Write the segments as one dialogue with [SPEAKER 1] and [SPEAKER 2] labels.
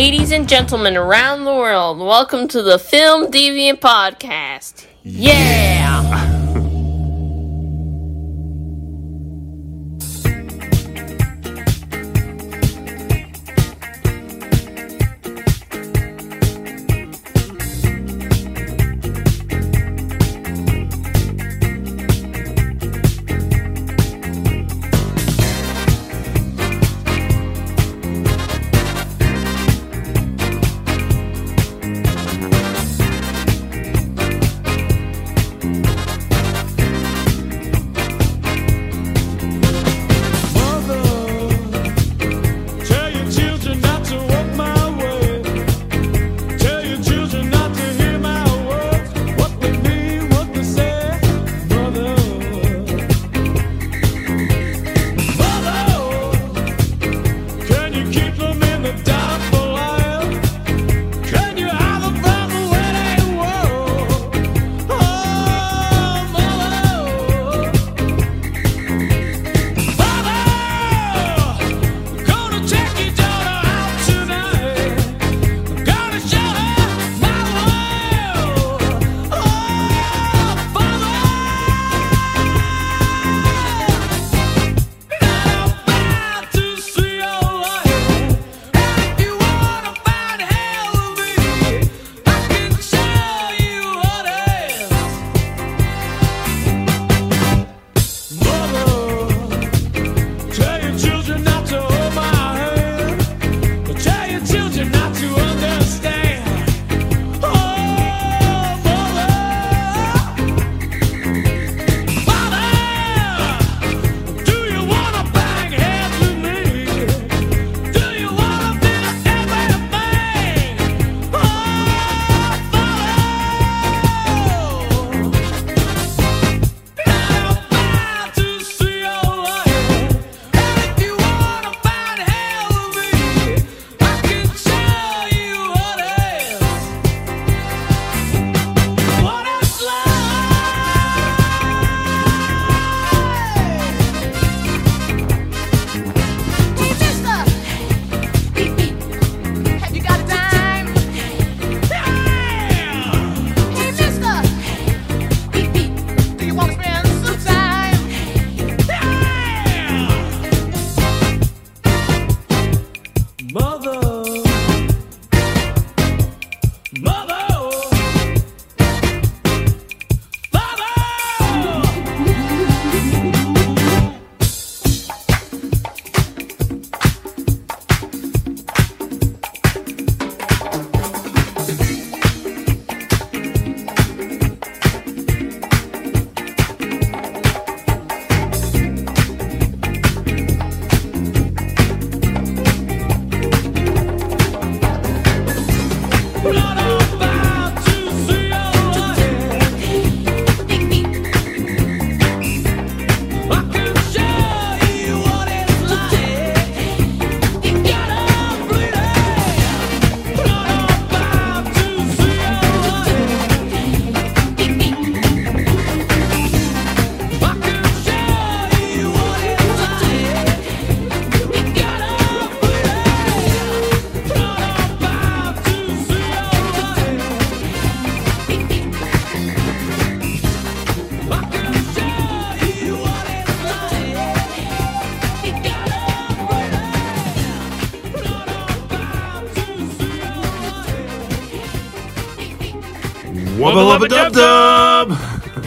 [SPEAKER 1] Ladies and gentlemen around the world, welcome to the Film Deviant Podcast. Yeah!
[SPEAKER 2] Tell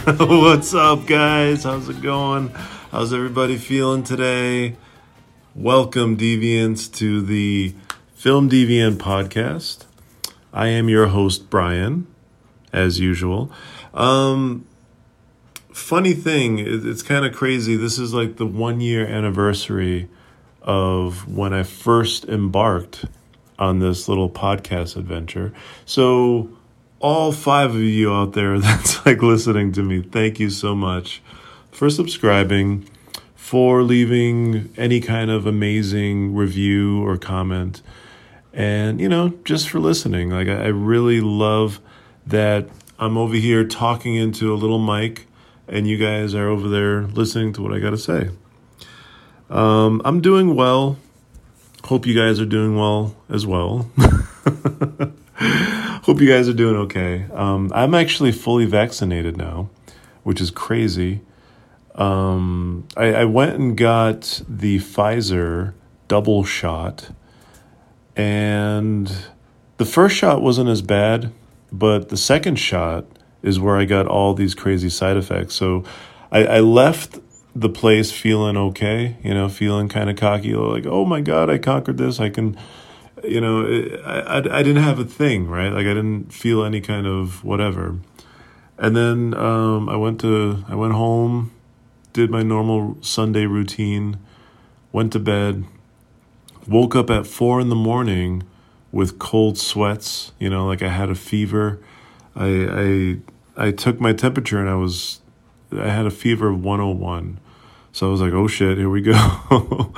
[SPEAKER 3] What's up, guys? How's it going? How's everybody feeling today? Welcome, Deviants, to the Film Deviant podcast. I am your host, Brian, as usual. Um, funny thing, it's kind of crazy. This is like the one year anniversary of when I first embarked on this little podcast adventure. So, all five of you out there that's like listening to me, thank you so much for subscribing, for leaving any kind of amazing review or comment, and you know, just for listening. Like, I really love that I'm over here talking into a little mic, and you guys are over there listening to what I got to say. Um, I'm doing well. Hope you guys are doing well as well. Hope you guys are doing okay. Um, I'm actually fully vaccinated now, which is crazy. Um, I, I went and got the Pfizer double shot, and the first shot wasn't as bad, but the second shot is where I got all these crazy side effects. So I, I left the place feeling okay, you know, feeling kind of cocky, like, oh my God, I conquered this. I can, you know, I, I, I didn't have a thing, right? Like I didn't feel any kind of whatever. And then um, I went to, I went home, did my normal Sunday routine, went to bed, woke up at four in the morning with cold sweats, you know, like I had a fever. I, I, I took my temperature and I was, I had a fever of 101. So I was like, oh shit, here we go.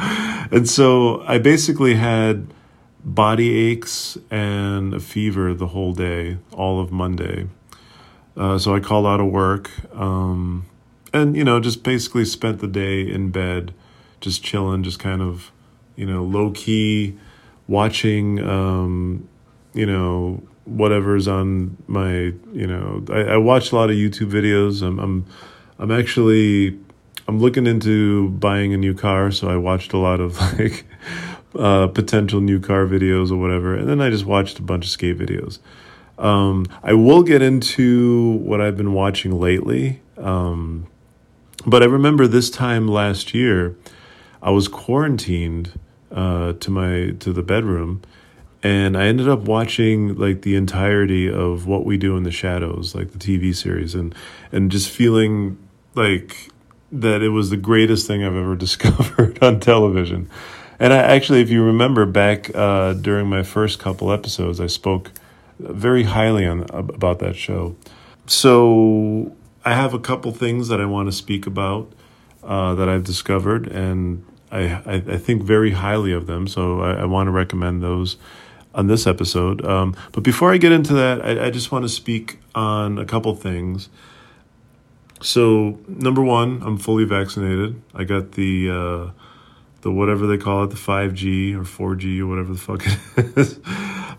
[SPEAKER 3] and so I basically had body aches and a fever the whole day, all of Monday. Uh, so I called out of work um, and, you know, just basically spent the day in bed, just chilling, just kind of, you know, low key watching, um, you know, whatever's on my, you know, I, I watch a lot of YouTube videos. I'm, I'm, I'm actually I'm looking into buying a new car, so I watched a lot of like uh, potential new car videos or whatever, and then I just watched a bunch of skate videos. Um, I will get into what I've been watching lately, um, but I remember this time last year, I was quarantined uh, to my to the bedroom, and I ended up watching like the entirety of What We Do in the Shadows, like the TV series, and and just feeling like that it was the greatest thing I've ever discovered on television. And I actually, if you remember back uh, during my first couple episodes, I spoke very highly on about that show. So I have a couple things that I want to speak about uh, that I've discovered, and I, I, think very highly of them. So I, I want to recommend those on this episode. Um, but before I get into that, I, I just want to speak on a couple things. So number one, I'm fully vaccinated. I got the uh, the whatever they call it, the five G or four G or whatever the fuck it is.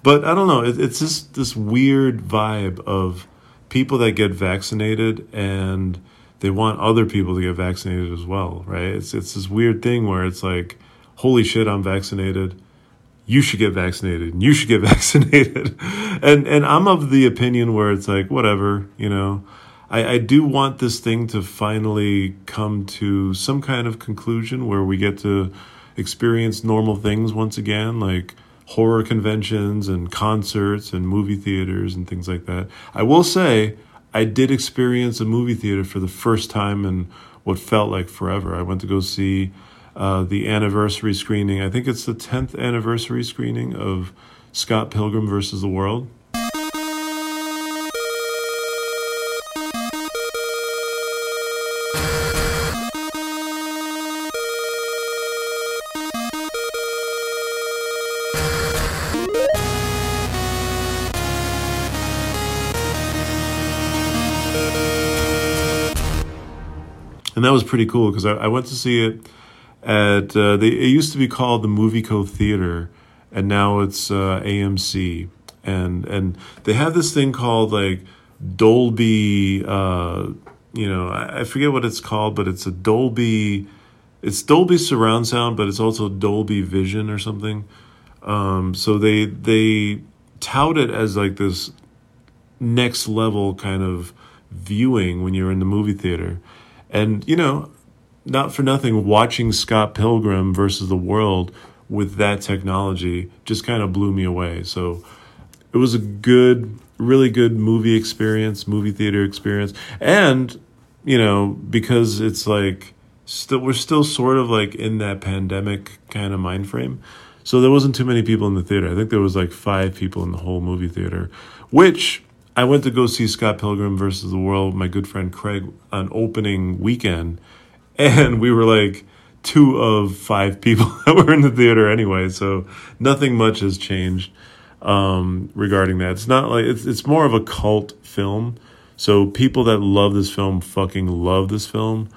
[SPEAKER 3] but I don't know. It, it's just this weird vibe of people that get vaccinated and they want other people to get vaccinated as well, right? It's it's this weird thing where it's like, holy shit, I'm vaccinated. You should get vaccinated. and You should get vaccinated. and and I'm of the opinion where it's like, whatever, you know. I, I do want this thing to finally come to some kind of conclusion where we get to experience normal things once again, like horror conventions and concerts and movie theaters and things like that. I will say, I did experience a movie theater for the first time in what felt like forever. I went to go see uh, the anniversary screening. I think it's the 10th anniversary screening of Scott Pilgrim versus the World. And that was pretty cool because I, I went to see it at uh, they, it used to be called the Muvico Theater, and now it's uh, AMC, and and they have this thing called like Dolby. Uh, you know, I, I forget what it's called, but it's a Dolby. It's Dolby surround sound, but it's also Dolby Vision or something. Um, so they they tout it as like this next level kind of viewing when you're in the movie theater. And, you know, not for nothing, watching Scott Pilgrim versus the world with that technology just kind of blew me away. So it was a good, really good movie experience, movie theater experience. And, you know, because it's like still we're still sort of like in that pandemic kind of mind frame. So there wasn't too many people in the theater. I think there was like five people in the whole movie theater, which I went to go see Scott Pilgrim versus the World, with my good friend Craig, on opening weekend, and we were like two of five people that were in the theater anyway. So nothing much has changed um, regarding that. It's not like it's it's more of a cult film. So people that love this film fucking love this film,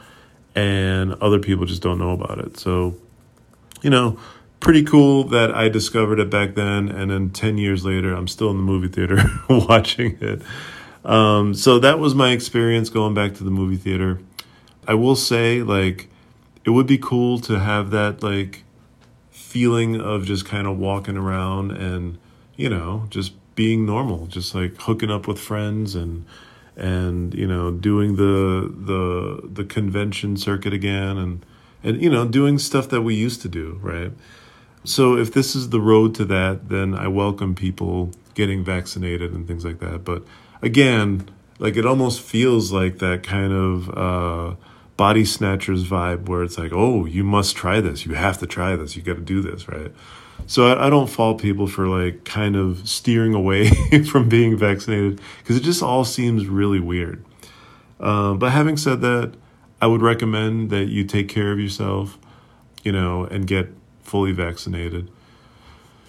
[SPEAKER 3] and other people just don't know about it. So, you know, pretty cool that I discovered it back then, and then ten years later, I'm still in the movie theater watching it. Um, so that was my experience going back to the movie theater. I will say, like, it would be cool to have that like feeling of just kind of walking around and you know just being normal, just like hooking up with friends and and you know doing the the the convention circuit again and and you know doing stuff that we used to do, right? So if this is the road to that, then I welcome people getting vaccinated and things like that. But again, like it almost feels like that kind of uh, body snatchers vibe where it's like, oh, you must try this. You have to try this. You got to do this, right? So I, I don't fault people for like kind of steering away from being vaccinated because it just all seems really weird. Uh, but having said that, I would recommend that you take care of yourself, you know, and get fully vaccinated.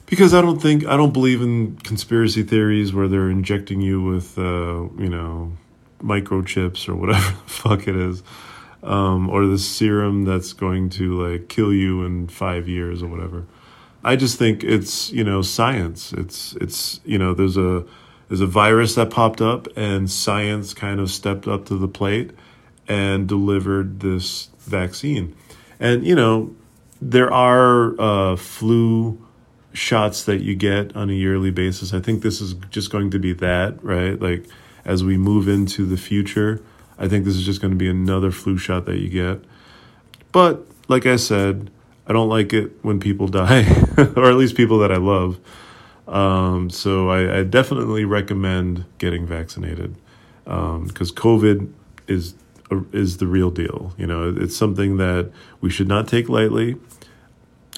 [SPEAKER 3] Because I don't think I don't believe in conspiracy theories where they're injecting you with, uh, you know, microchips or whatever the fuck it is, um, or the serum that's going to like kill you in five years or whatever. I just think it's you know science. It's it's you know there's a there's a virus that popped up and science kind of stepped up to the plate and delivered this vaccine. And you know there are uh, flu shots that you get on a yearly basis. I think this is just going to be that, right? Like as we move into the future, I think this is just going to be another flu shot that you get. But like I said, I don't like it when people die, or at least people that I love. Um, so I, I definitely recommend getting vaccinated because COVID is is the real deal. You know, it's something that we should not take lightly,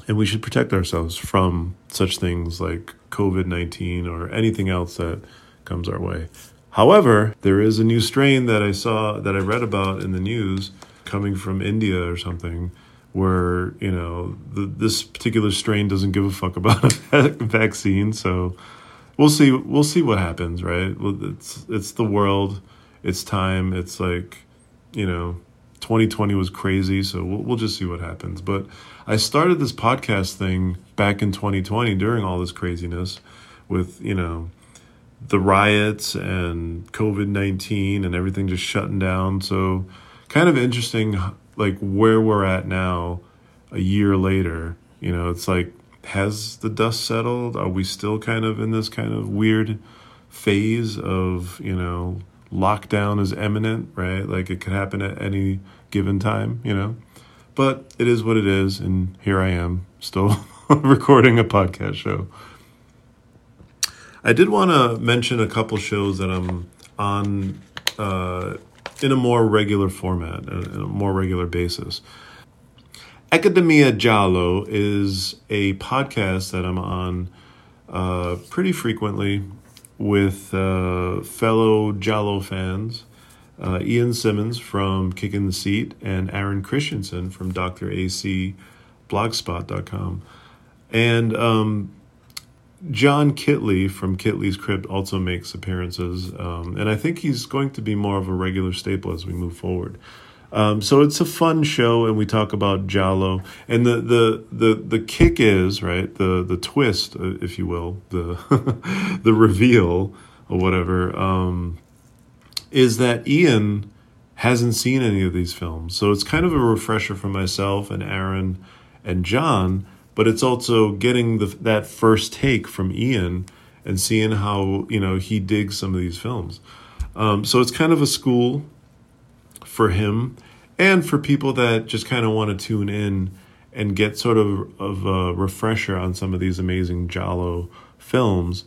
[SPEAKER 3] and we should protect ourselves from such things like COVID nineteen or anything else that comes our way. However, there is a new strain that I saw that I read about in the news coming from India or something where you know the, this particular strain doesn't give a fuck about a vaccine. So we'll see. We'll see what happens. Right? It's it's the world. It's time. It's like you know, 2020 was crazy. So we'll we'll just see what happens. But I started this podcast thing back in 2020 during all this craziness with you know the riots and COVID 19 and everything just shutting down. So, kind of interesting, like where we're at now, a year later. You know, it's like, has the dust settled? Are we still kind of in this kind of weird phase of, you know, lockdown is imminent, right? Like it could happen at any given time, you know? But it is what it is. And here I am, still recording a podcast show. I did want to mention a couple shows that I'm on uh, in a more regular format, uh, in a more regular basis. Academia Giallo is a podcast that I'm on uh, pretty frequently with uh, fellow Giallo fans. Uh, Ian Simmons from Kicking the Seat and Aaron Christensen from Dr. AC blogspot.com. And um, John Kitley from Kitley's Crypt also makes appearances, um, and I think he's going to be more of a regular staple as we move forward. Um, so it's a fun show, and we talk about Giallo, and the the the the kick is right the the twist, uh, if you will, the the reveal or whatever um, is that Ian hasn't seen any of these films, so it's kind of a refresher for myself and Aaron and John but it's also getting the, that first take from Ian and seeing how you know he digs some of these films. Um, so it's kind of a school for him and for people that just kind of want to tune in and get sort of of a refresher on some of these amazing Giallo films,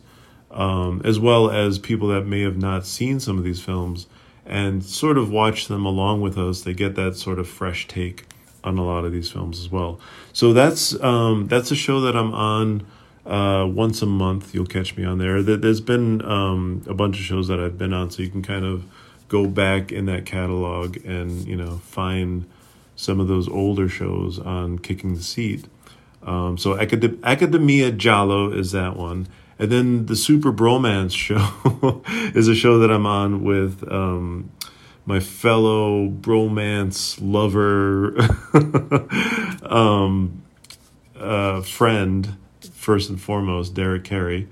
[SPEAKER 3] um, as well as people that may have not seen some of these films and sort of watch them along with us. They get that sort of fresh take on a lot of these films as well. So that's um, that's a show that I'm on uh, once a month. You'll catch me on there. There- There's been um, a bunch of shows that I've been on, so you can kind of go back in that catalog and you know find some of those older shows on Kicking the Seat. Um, so Acad- Academia Giallo is that one. And then the Super Bromance show is a show that I'm on with um, my fellow bromance lover, um, uh, friend, first and foremost, Derek Carey.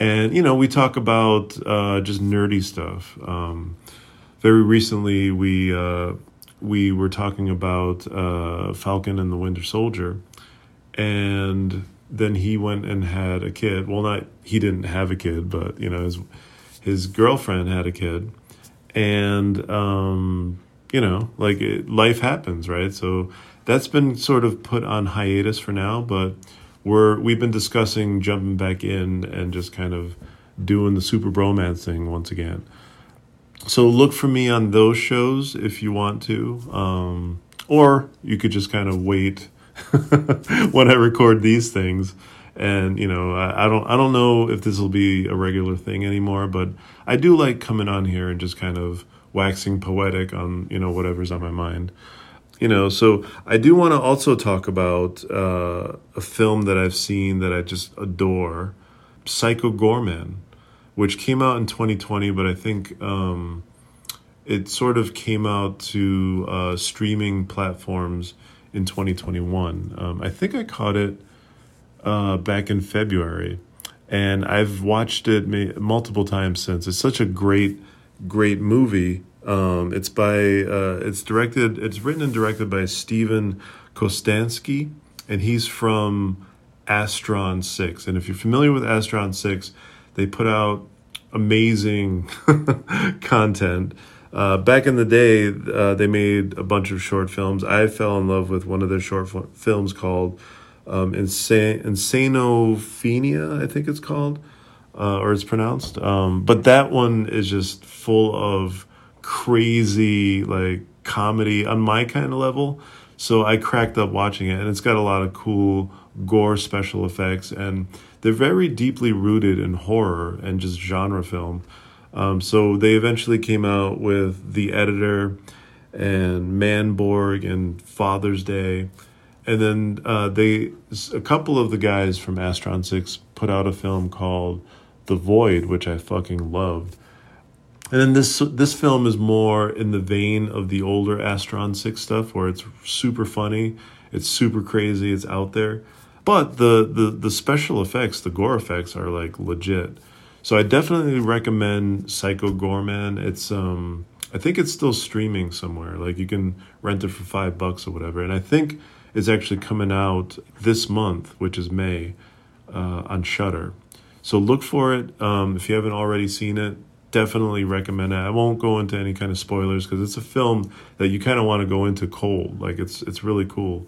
[SPEAKER 3] And, you know, we talk about uh, just nerdy stuff. Um, very recently, we, uh, we were talking about uh, Falcon and the Winter Soldier. And then he went and had a kid. Well, not, he didn't have a kid, but, you know, his, his girlfriend had a kid. And, um, you know, like it, life happens, right? So that's been sort of put on hiatus for now, but we're we've been discussing jumping back in and just kind of doing the super bromance thing once again. So look for me on those shows if you want to, um, or you could just kind of wait when I record these things. And you know, I, I don't I don't know if this will be a regular thing anymore, but I do like coming on here and just kind of waxing poetic on you know whatever's on my mind you know so i do want to also talk about uh, a film that i've seen that i just adore psycho goreman which came out in 2020 but i think um, it sort of came out to uh, streaming platforms in 2021 um, i think i caught it uh, back in february and i've watched it ma- multiple times since it's such a great great movie. Um, it's by uh, it's directed it's written and directed by Steven Kostanski, and he's from Astron Six. And if you're familiar with Astron Six, they put out amazing content. Uh, back in the day, uh, they made a bunch of short films. I fell in love with one of their short f- films called um, Insane Insanophenia, I think it's called uh, or it's pronounced. Um, but that one is just full of crazy like comedy on my kind of level. So I cracked up watching it, and it's got a lot of cool gore special effects, and they're very deeply rooted in horror and just genre film. Um, so they eventually came out with The Editor and Manborg and Father's Day. And then uh, they, a couple of the guys from Astron 6 put out a film called The Void, which I fucking loved. And then this this film is more in the vein of the older Astron 6 stuff where it's super funny, it's super crazy, it's out there. But the the the special effects, the gore effects are like legit. So I definitely recommend Psycho Goreman. It's um I think it's still streaming somewhere. Like you can rent it for 5 bucks or whatever. And I think it's actually coming out this month, which is May, uh, on Shudder. So look for it. Um, if you haven't already seen it, definitely recommend it. I won't go into any kind of spoilers because it's a film that you kind of want to go into cold. Like it's it's really cool,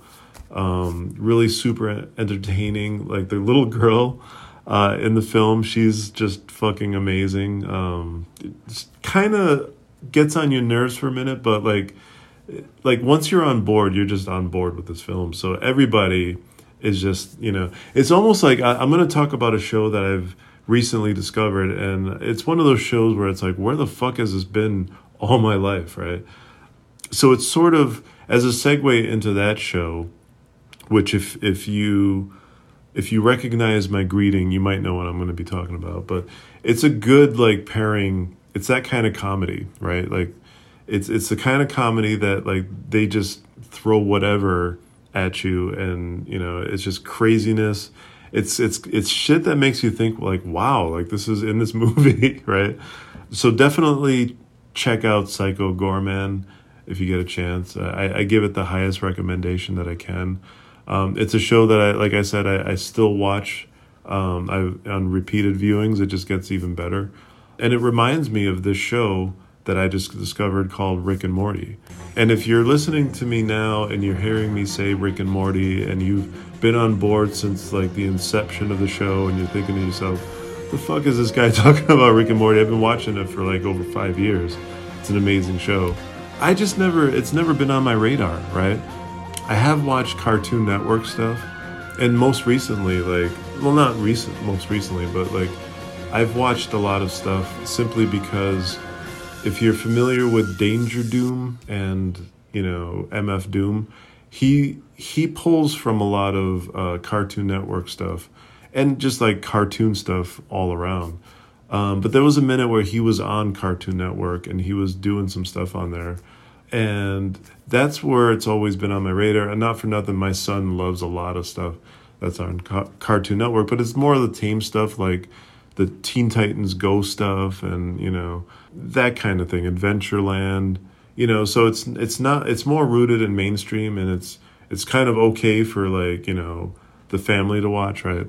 [SPEAKER 3] um, really super entertaining. Like the little girl uh, in the film, she's just fucking amazing. Um, it kind of gets on your nerves for a minute, but like like once you're on board, you're just on board with this film. So everybody is just you know, it's almost like I, I'm going to talk about a show that I've recently discovered, and it's one of those shows where it's like, where the fuck has this been all my life, right? So it's sort of as a segue into that show, which if if you if you recognize my greeting, you might know what I'm going to be talking about. But it's a good like pairing. It's that kind of comedy, right? Like it's it's the kind of comedy that like they just throw whatever at you, and you know it's just craziness. It's it's it's shit that makes you think like, wow, like this is in this movie, right? So definitely check out Psycho Goreman if you get a chance. I, I give it the highest recommendation that I can. Um, it's a show that I, like I said, I, I still watch um, I, on repeated viewings. It just gets even better, and it reminds me of this show that I just discovered called Rick and Morty. And if you're listening to me now and you're hearing me say Rick and Morty, and you've been on board since like the inception of the show, and you're thinking to yourself, "The fuck is this guy talking about Rick and Morty?" I've been watching it for like over five years. It's an amazing show. I just never, it's never been on my radar, right? I have watched Cartoon Network stuff, and most recently, like, well, not recent, most recently, but like, I've watched a lot of stuff simply because if you're familiar with Danger Doom and you know MF Doom, he he pulls from a lot of uh, Cartoon Network stuff and just like cartoon stuff all around. Um, but there was a minute where he was on Cartoon Network and he was doing some stuff on there. And that's where it's always been on my radar. And not for nothing, my son loves a lot of stuff. that's on Ca- Cartoon Network, but it's more of the tame stuff like the Teen Titans Go stuff and you know that kind of thing, Adventureland. You know, so it's it's not it's more rooted in mainstream and it's it's kind of okay for like you know the family to watch, right?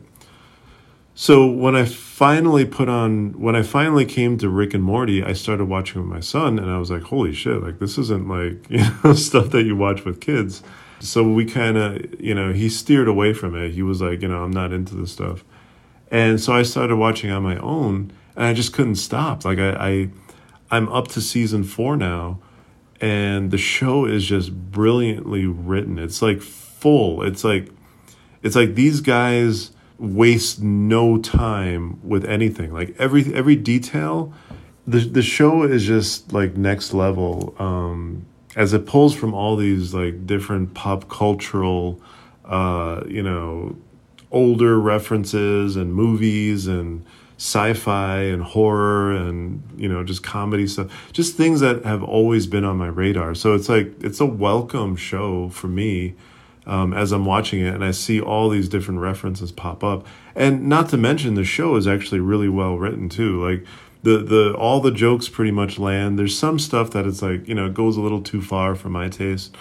[SPEAKER 3] So when I finally put on, when I finally came to Rick and Morty, I started watching with my son, and I was like, "Holy shit! Like this isn't like you know stuff that you watch with kids." So we kind of, you know, he steered away from it. He was like, you know, I'm not into this stuff, and so I started watching on my own, and I just couldn't stop. Like I, I I'm up to season four now, and the show is just brilliantly written. It's like full. It's like it's like these guys waste no time with anything like every every detail the the show is just like next level um as it pulls from all these like different pop cultural uh you know older references and movies and sci-fi and horror and you know just comedy stuff just things that have always been on my radar so it's like it's a welcome show for me um, as I'm watching it, and I see all these different references pop up. And not to mention, the show is actually really well written too. Like the the all the jokes pretty much land. There's some stuff that it's like you know goes a little too far for my taste.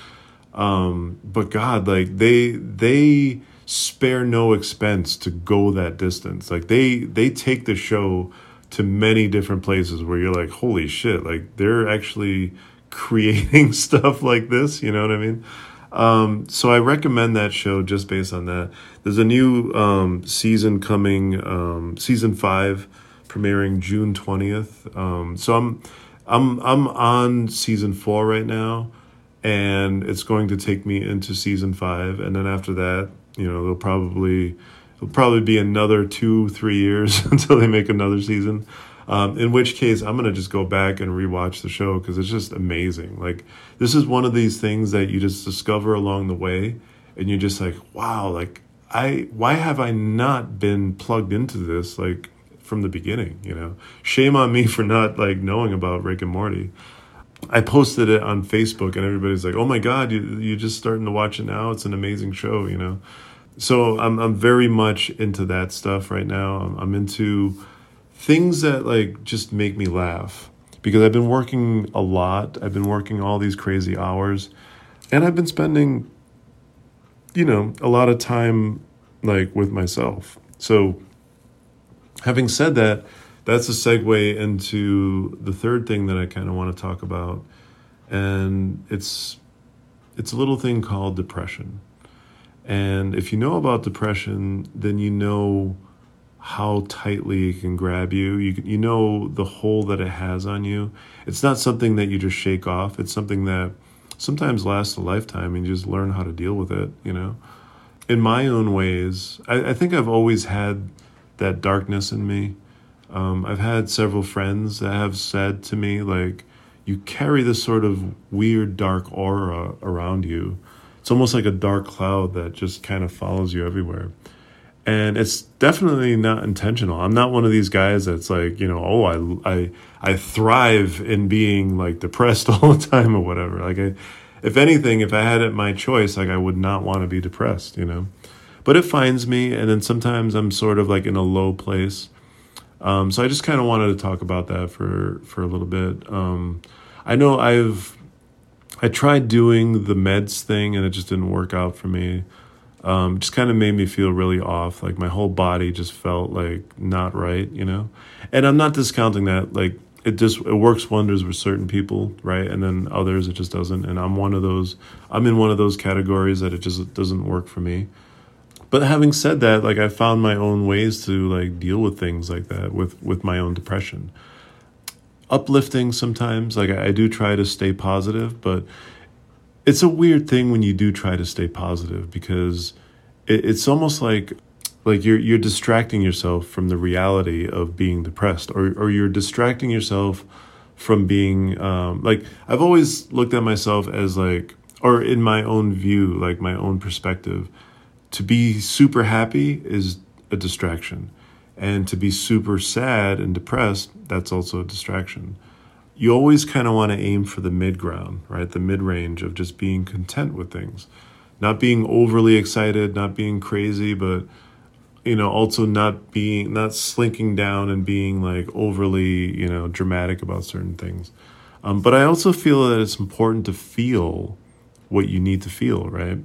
[SPEAKER 3] Um, but God, like they they spare no expense to go that distance. Like they they take the show to many different places where you're like, holy shit! Like they're actually creating stuff like this. You know what I mean? Um, so I recommend that show just based on that. There's a new um, season coming, um, season five, premiering June twentieth. Um, so I'm, I'm, I'm on season four right now, and it's going to take me into season five, and then after that, you know, they'll probably, it'll probably be another two, three years until they make another season. Um, in which case, I'm gonna just go back and rewatch the show because it's just amazing. Like this is one of these things that you just discover along the way, and you're just like, wow, like I, why have I not been plugged into this like from the beginning? You know, shame on me for not like knowing about Rick and Morty. I posted it on Facebook, and everybody's like, "Oh my God, you you're just starting to watch it now? It's an amazing show," you know. So I'm I'm very much into that stuff right now. I'm, I'm into things that like just make me laugh because I've been working a lot. I've been working all these crazy hours and I've been spending you know a lot of time like with myself. So having said that, that's a segue into the third thing that I kind of want to talk about and it's it's a little thing called depression. And if you know about depression, then you know how tightly it can grab you. You you know the hold that it has on you. It's not something that you just shake off. It's something that sometimes lasts a lifetime, and you just learn how to deal with it. You know, in my own ways, I, I think I've always had that darkness in me. Um, I've had several friends that have said to me like, "You carry this sort of weird dark aura around you." It's almost like a dark cloud that just kind of follows you everywhere and it's definitely not intentional. I'm not one of these guys that's like, you know, oh, I I I thrive in being like depressed all the time or whatever. Like, I, if anything, if I had it my choice, like I would not want to be depressed, you know. But it finds me, and then sometimes I'm sort of like in a low place. Um, so I just kind of wanted to talk about that for for a little bit. Um, I know I've I tried doing the meds thing, and it just didn't work out for me um, just kind of made me feel really off. Like my whole body just felt like not right, you know. And I'm not discounting that. Like it just it works wonders with certain people, right? And then others it just doesn't. And I'm one of those. I'm in one of those categories that it just doesn't work for me. But having said that, like I found my own ways to like deal with things like that with with my own depression. Uplifting sometimes, like I, do try to stay positive, but it's a weird thing when you do try to stay positive because it, it's almost like like you're you're distracting yourself from the reality of being depressed or or you're distracting yourself from being um, like I've always looked at myself as like or in my own view like my own perspective to be super happy is a distraction and to be super sad and depressed that's also a distraction you always kind of want to aim for the mid ground, right? The mid range of just being content with things, not being overly excited, not being crazy, but you know, also not being not slinking down and being like overly, you know, dramatic about certain things. Um, but I also feel that it's important to feel what you need to feel, right?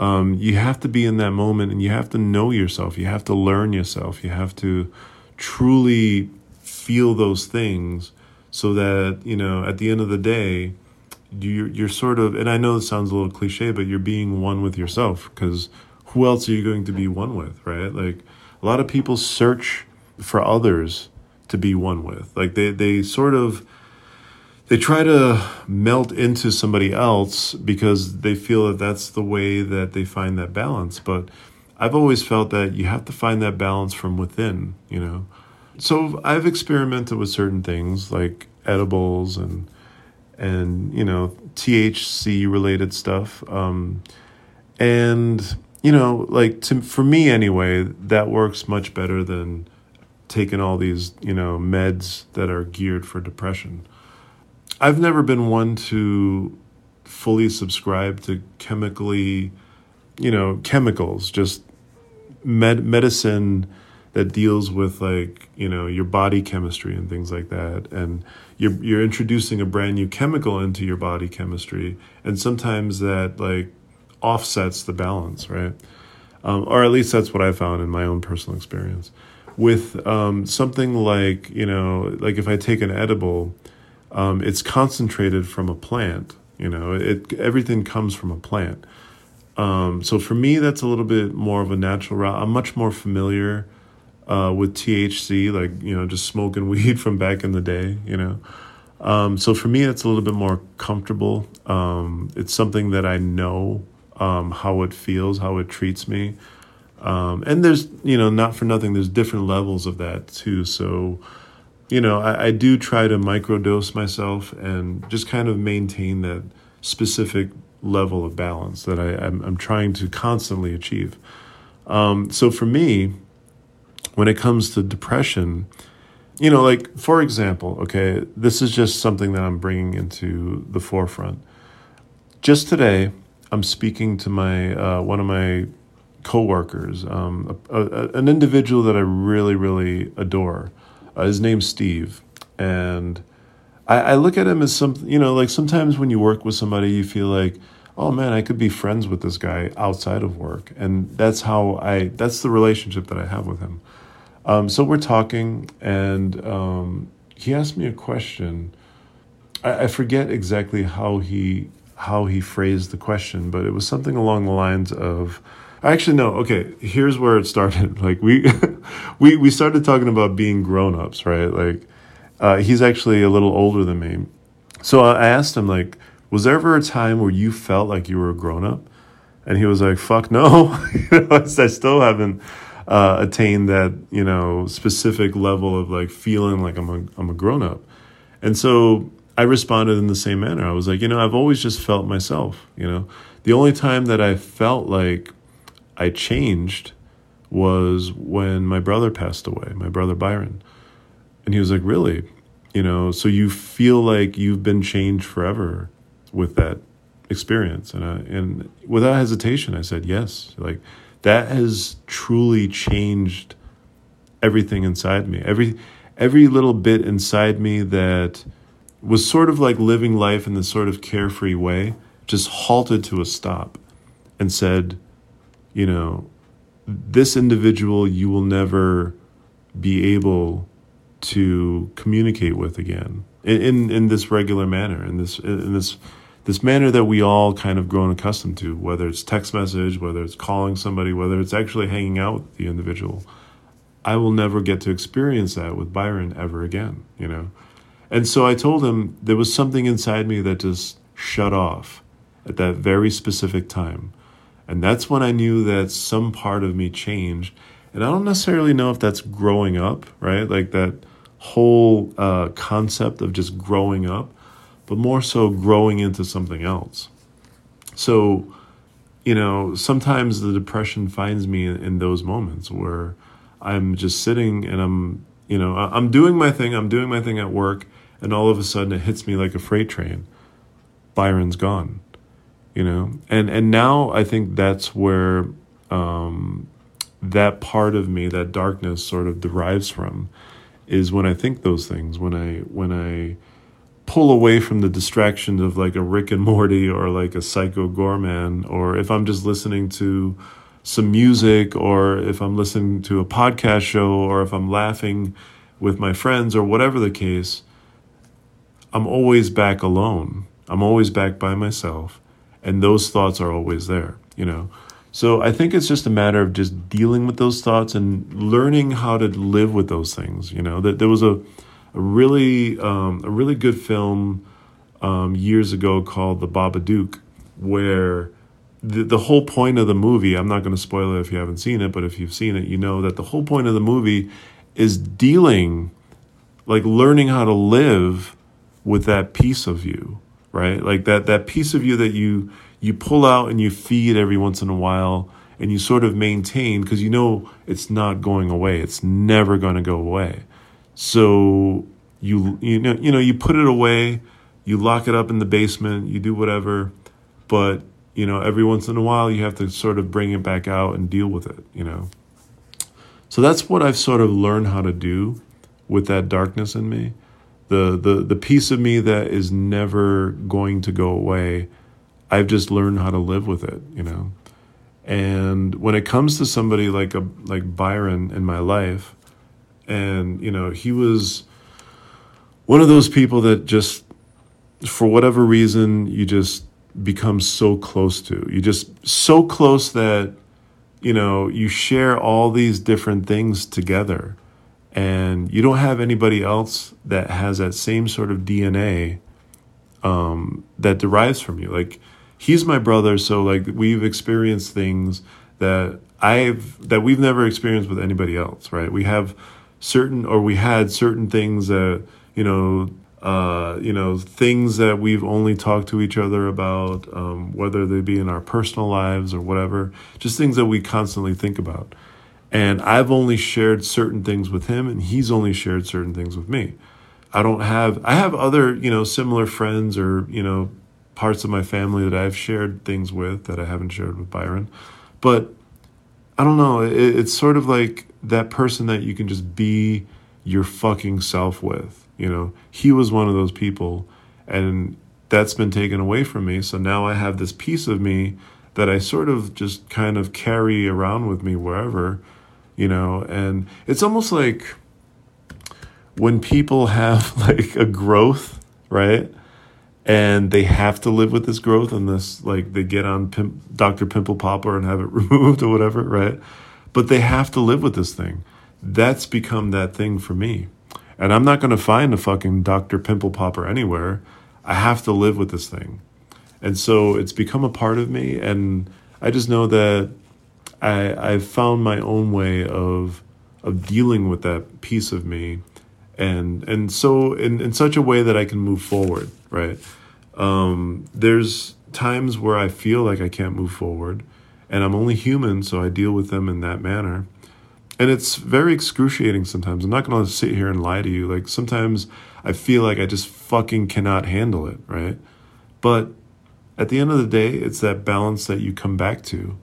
[SPEAKER 3] Um, you have to be in that moment and you have to know yourself. You have to learn yourself. You have to truly feel those things so that, you know, at the end of the day, you're, you're sort of, and I know it sounds a little cliche, but you're being one with yourself because who else are you going to be one with, right? Like a lot of people search for others to be one with. Like they, they sort of, they try to melt into somebody else because they feel that that's the way that they find that balance. But I've always felt that you have to find that balance from within, you know. So I've experimented with certain things like edibles and and you know THC related stuff. Um, and you know, like to for me anyway, that works much better than taking all these you know meds that are geared for depression. I've never been one to fully subscribe to chemically, you know, chemicals, just med- medicine that deals with like, you know, your body chemistry and things like that. And you're you're introducing a brand new chemical into your body chemistry, and sometimes that like offsets the balance, right? Um, or at least that's what I found in my own personal experience. With um, something like, you know, like if I take an edible, um, it's concentrated from a plant. You know, it everything comes from a plant. Um, so for me, that's a little bit more of a natural route. I'm much more familiar uh, with THC, like you know, just smoking weed from back in the day. You know, um, so for me, it's a little bit more comfortable. Um, it's something that I know um, how it feels, how it treats me. Um, and there's, you know, not for nothing, there's different levels of that too. So, you know, I, I do try to microdose myself and just kind of maintain that specific level of balance that I, I'm, I'm trying to constantly achieve. Um, so for me, when it comes to depression, you know, like for example, okay, this is just something that I'm bringing into the forefront. Just today, I'm speaking to my uh, one of my coworkers, um, a, a, an individual that I really, really adore. Uh, his name's Steve, and I, I look at him as some, you know, like sometimes when you work with somebody, you feel like, oh man, I could be friends with this guy outside of work, and that's how I, that's the relationship that I have with him. Um, so we're talking, and um, he asked me a question. I, I forget exactly how he how he phrased the question, but it was something along the lines of, actually no, okay, here's where it started. Like we we we started talking about being grown ups, right? Like uh, he's actually a little older than me, so I asked him like, was there ever a time where you felt like you were a grown up? And he was like, "Fuck no, I still haven't uh, attained that you know specific level of like feeling like I'm a I'm a grown up." And so I responded in the same manner. I was like, you know, I've always just felt myself. You know, the only time that I felt like I changed was when my brother passed away, my brother Byron. And he was like, really? You know, so you feel like you've been changed forever with that experience? And I, and without hesitation, I said yes. Like that has truly changed everything inside me. Every every little bit inside me that was sort of like living life in this sort of carefree way just halted to a stop and said, you know, this individual you will never be able to communicate with again in, in, in this regular manner, in this in this this manner that we all kind of grown accustomed to, whether it's text message, whether it's calling somebody, whether it's actually hanging out with the individual. I will never get to experience that with Byron ever again, you know. And so I told him there was something inside me that just shut off at that very specific time. And that's when I knew that some part of me changed. And I don't necessarily know if that's growing up, right? Like that whole uh, concept of just growing up, but more so growing into something else. So, you know, sometimes the depression finds me in, in those moments where I'm just sitting and I'm, you know, I'm doing my thing, I'm doing my thing at work, and all of a sudden it hits me like a freight train. Byron's gone. You know and and now i think that's where um that part of me that darkness sort of derives from is when i think those things when i when i pull away from the distractions of like a rick and morty or like a psycho goreman or if i'm just listening to some music or if i'm listening to a podcast show or if i'm laughing with my friends or whatever the case I'm always back alone. I'm always back by myself. And those thoughts are always there, you know. So I think it's just a matter of just dealing with those thoughts and learning how to live with those things, you know. That there was a, a really um, a really good film um, years ago called The Babadook, where the, the whole point of the movie, I'm not going to spoil it if you haven't seen it, but if you've seen it, you know that the whole point of the movie is dealing, like learning how to live with that piece of you, right? Like that that piece of you that you you pull out and you feed every once in a while and you sort of maintain because you know it's not going away. It's never going to go away. So you you know you know you put it away, you lock it up in the basement, you do whatever, but you know every once in a while you have to sort of bring it back out and deal with it, you know. So that's what I've sort of learned how to do with that darkness in me the the the piece of me that is never going to go away i've just learned how to live with it you know? And when it comes to somebody like a like byron in my life and you know he was one of those people that just for whatever reason you just become so close to. You just so close that you know you share all these different things together and you don't have anybody else that has that same sort of DNA um, that derives from you. Like he's my brother, so like we've experienced things that I've that we've never experienced with anybody else. Right? We have certain, or we had certain things that you know. Uh, you know things that we've only talked to each other about, um, whether they be in our personal lives or whatever, just things that we constantly think about and I've only shared certain things with him and he's only shared certain things with me. I don't have I have other, you know, similar friends or, you know, parts of my family that I've shared things with that I haven't shared with Byron. But I don't know, it, it's sort of like that person that you can just be your fucking self with, you know. He was one of those people and that's been taken away from me. So now I have this piece of me that I sort of just kind of carry around with me wherever you know? And it's almost like when people have like a growth right? And they have to live with this growth and this like they get on Pim- dr pimple popper and have it removed or whatever right? But they have to live with this thing. That's become that thing for me. And i'm not going to find a fucking dr pimple popper anywhere. I have to live with this thing. And so it's become a part of me and i just know that I, I've found my own way of of dealing with that piece of me, and and so in, in such a way that I can move forward. Right? Um, there's times where I feel like I can't move forward, and I'm only human, so I deal with them in that manner. And it's very excruciating sometimes. I'm not to sit here and lie to you. Like sometimes I feel like I just fucking cannot handle it. Right? But at the end of the day, it's that balance that you come back to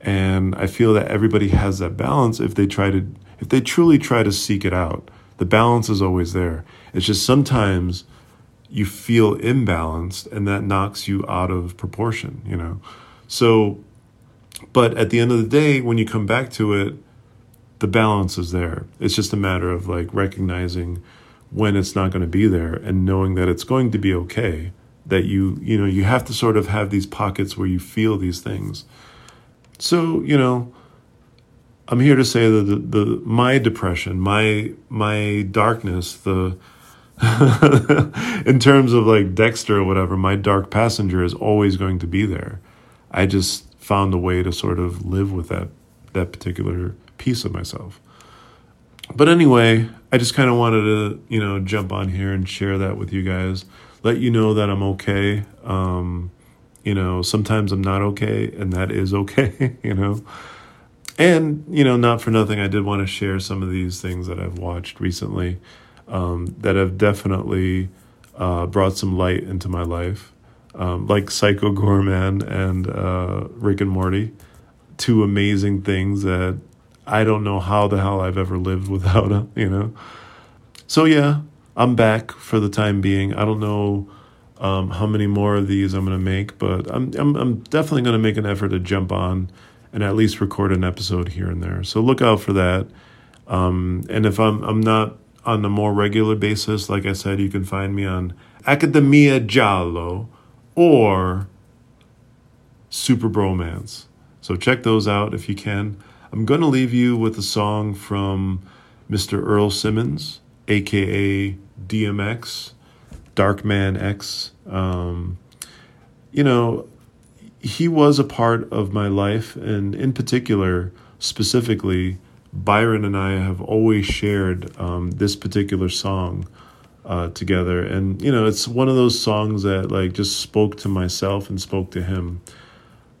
[SPEAKER 3] and I feel that everybody has that balance if they try to if they truly try to seek it out. The balance is always there. It's just sometimes you feel imbalanced and that knocks you out of proportion, you know. So but at the end of the day when you come back to it the balance is there. It's just a matter of like recognizing when it's not going to be there and knowing that it's going to be okay that you you know you have to sort of have these pockets where you feel these things so you know, I'm here to say that the, the my depression, my my darkness, the in terms of like Dexter or whatever, my dark passenger is always going to be there. I just found a way to sort of live with that that particular piece of myself. But anyway, I just kind of wanted to, you know, jump on here and share that with you guys. Let you know that I'm okay. Um, you know, sometimes I'm not okay, and that is okay, you know. And, you know, not for nothing, I did want to share some of these things that I've watched recently um, that have definitely uh, brought some light into my life. um, like Psycho Goreman and uh, Rick and Morty, two amazing things that I don't know how the hell I've ever lived without. uh, You know, so yeah, I'm back for the time being. I don't know um, how many more of these I'm going to make, but I'm I'm, I'm definitely going to make an effort to jump on and at least record an episode here and there. So look out for that. Um, and if I'm I'm not on a more regular basis, like I said, you can find me on Academia Giallo or Super Bromance. So check those out if you can. I'm going to leave you with a song from Mr. Earl Simmons, aka DMX, Darkman X. Um, you know, he was a part of my life, and in particular, specifically, Byron and I have always shared um, this particular song uh, together, and you know, it's one of those songs that like just spoke to myself and spoke to him,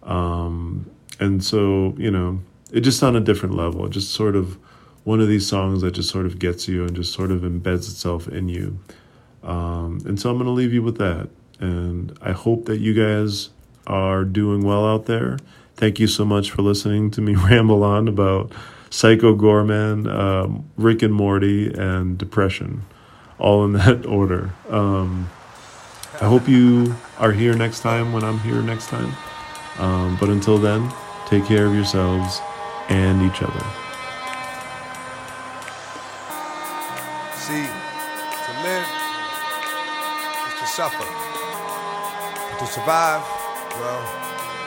[SPEAKER 3] um, and so you know, it just on a different level, just sort of one of these songs that just sort of gets you and just sort of embeds itself in you. Um, and so I'm going to leave you with that. And I hope that you guys are doing well out there. Thank you so much for listening to me ramble on about Psycho Goreman, um, Rick and Morty, and depression, all in that order. Um, I hope you are here next time when I'm here next time. Um, but until then, take care of yourselves and each other.
[SPEAKER 4] See, suffer. But to survive, well,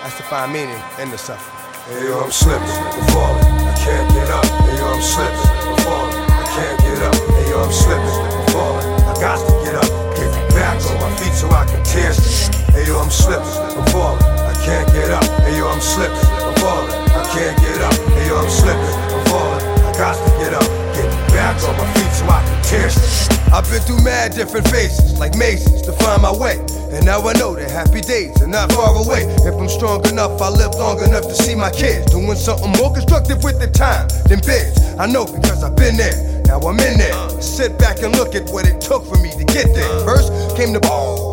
[SPEAKER 4] that's to find meaning in the suffering.
[SPEAKER 5] Hey yo, I'm slipping, I'm falling, I can't get up. Hey yo, I'm slipping, I'm falling, I can't get up. Hey yo, I'm slipping, I'm falling, I got to get up. Get back on my feet so I can tear. Hey yo, I'm slipping, I'm falling, I can't get up. Hey yo, I'm slipping, I'm falling, I can't get up. Hey yo, I'm slipping, I'm falling, I got to get up. Back on my feet so I can tear.
[SPEAKER 4] I've been through mad different phases, like mazes, to find my way. And now I know that happy days are not far away. If I'm strong enough, I live long enough to see my kids doing something more constructive with the time than bids. I know because I've been there. Now I'm in there. Sit back and look at what it took for me to get there. First came the the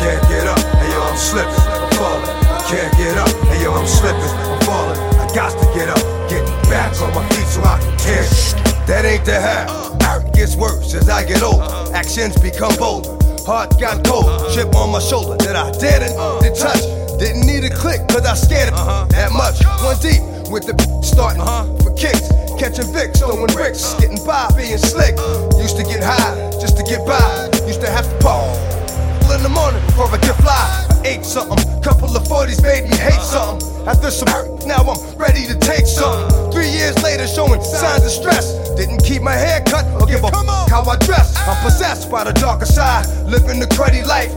[SPEAKER 5] can't get up. Hey yo, I'm slipping, I'm falling, I can't get up. Hey yo, I'm slipping, I'm falling, I got to get up. Get back on my feet so I can tear.
[SPEAKER 4] That ain't the half. It gets worse as I get older. Actions become bolder. Heart got cold. Chip on my shoulder that I didn't to touch. Didn't need a click, cause I scared it that much. One deep with the starting for kicks. Catching Vicks, throwing bricks, getting by, being slick. Used to get high just to get by. Used to have to pop in the morning before I get fly. Ate something, couple of 40s made me hate something. After some hurt, now I'm ready to take something. Three years later, showing signs of stress. Didn't keep my hair cut or give a f- how I dress. I'm possessed by the darker side, living the cruddy life.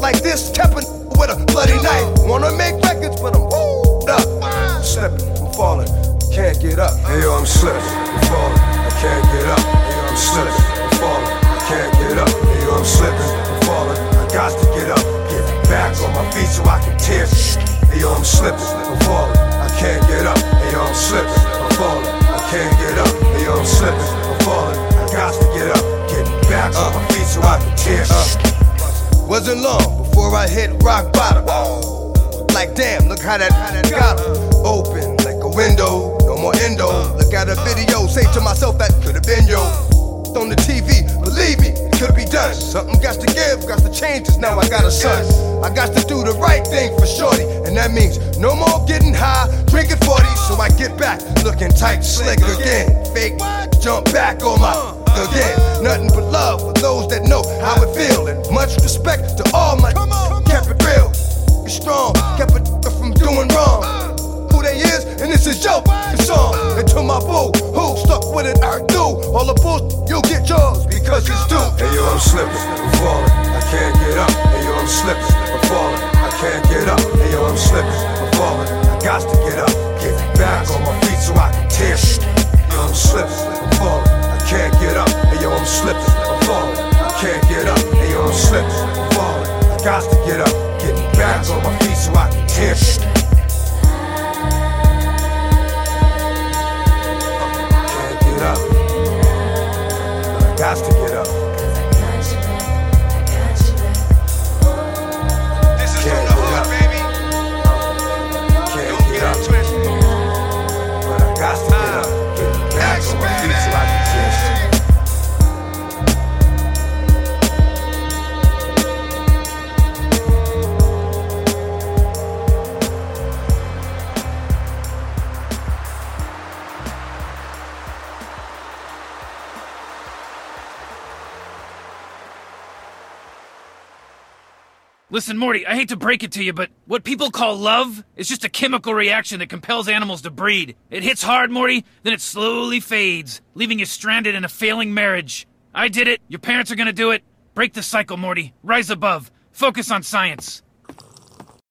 [SPEAKER 4] Like this, kept with a bloody knife. Wanna make records, but I'm up. I'm slipping, I'm falling, can't get up.
[SPEAKER 5] Hey yo, I'm slipping, I'm falling, I can't get up. Hey yo, I'm slipping, I'm falling, I can't get up. Hey yo, I'm slipping, I'm falling, got to get up. Get back on my feet so I can tear. Hey yo, I'm slipping, I'm falling, I can't get up. Hey yo, I'm slipping, I'm falling, I can't get up. Hey yo, I'm slipping, I'm falling, I got to get up. Get back on my feet so I can tear.
[SPEAKER 4] Wasn't long before I hit rock bottom. Like damn, look how that, how that got 'em. Open like a window, no more endo. Look at a video, say to myself that could have been yo. On the TV, believe me,
[SPEAKER 6] could be done. Something got to give, got to change, cause now I got a son. I got to do the right thing for shorty, and that means no more getting high, drinking 40. So I get back, looking tight, slick again. Fake, jump back on my again. Nothing but love for those that know how it feel, and much respect to all my kept it real. Be strong, kept it from doing wrong. Is, and this is your song. And to my boo, who stuck with it, I do. All the bullshit, you'll get yours because it's due.
[SPEAKER 4] Hey yo, I'm slipping, I'm falling, I can't get up. Hey yo, I'm slipping, I'm falling, I can't get up. Hey yo, I'm slipping, I'm falling, I got to get up. Get back on my feet so I can tear shit. Yo, I'm slipping, I'm falling, I can't get up. Hey yo, I'm slipping, I'm falling, I can't get up. Hey yo, I'm slipping, I'm falling, I got to get up. Get back on my feet so I can tear get up. I got to get up.
[SPEAKER 2] Listen, Morty, I hate to break it to you, but what people call love is just a chemical reaction that compels animals to breed. It hits hard, Morty, then it slowly fades, leaving you stranded in a failing marriage. I did it. Your parents are gonna do it. Break the cycle, Morty. Rise above. Focus on science.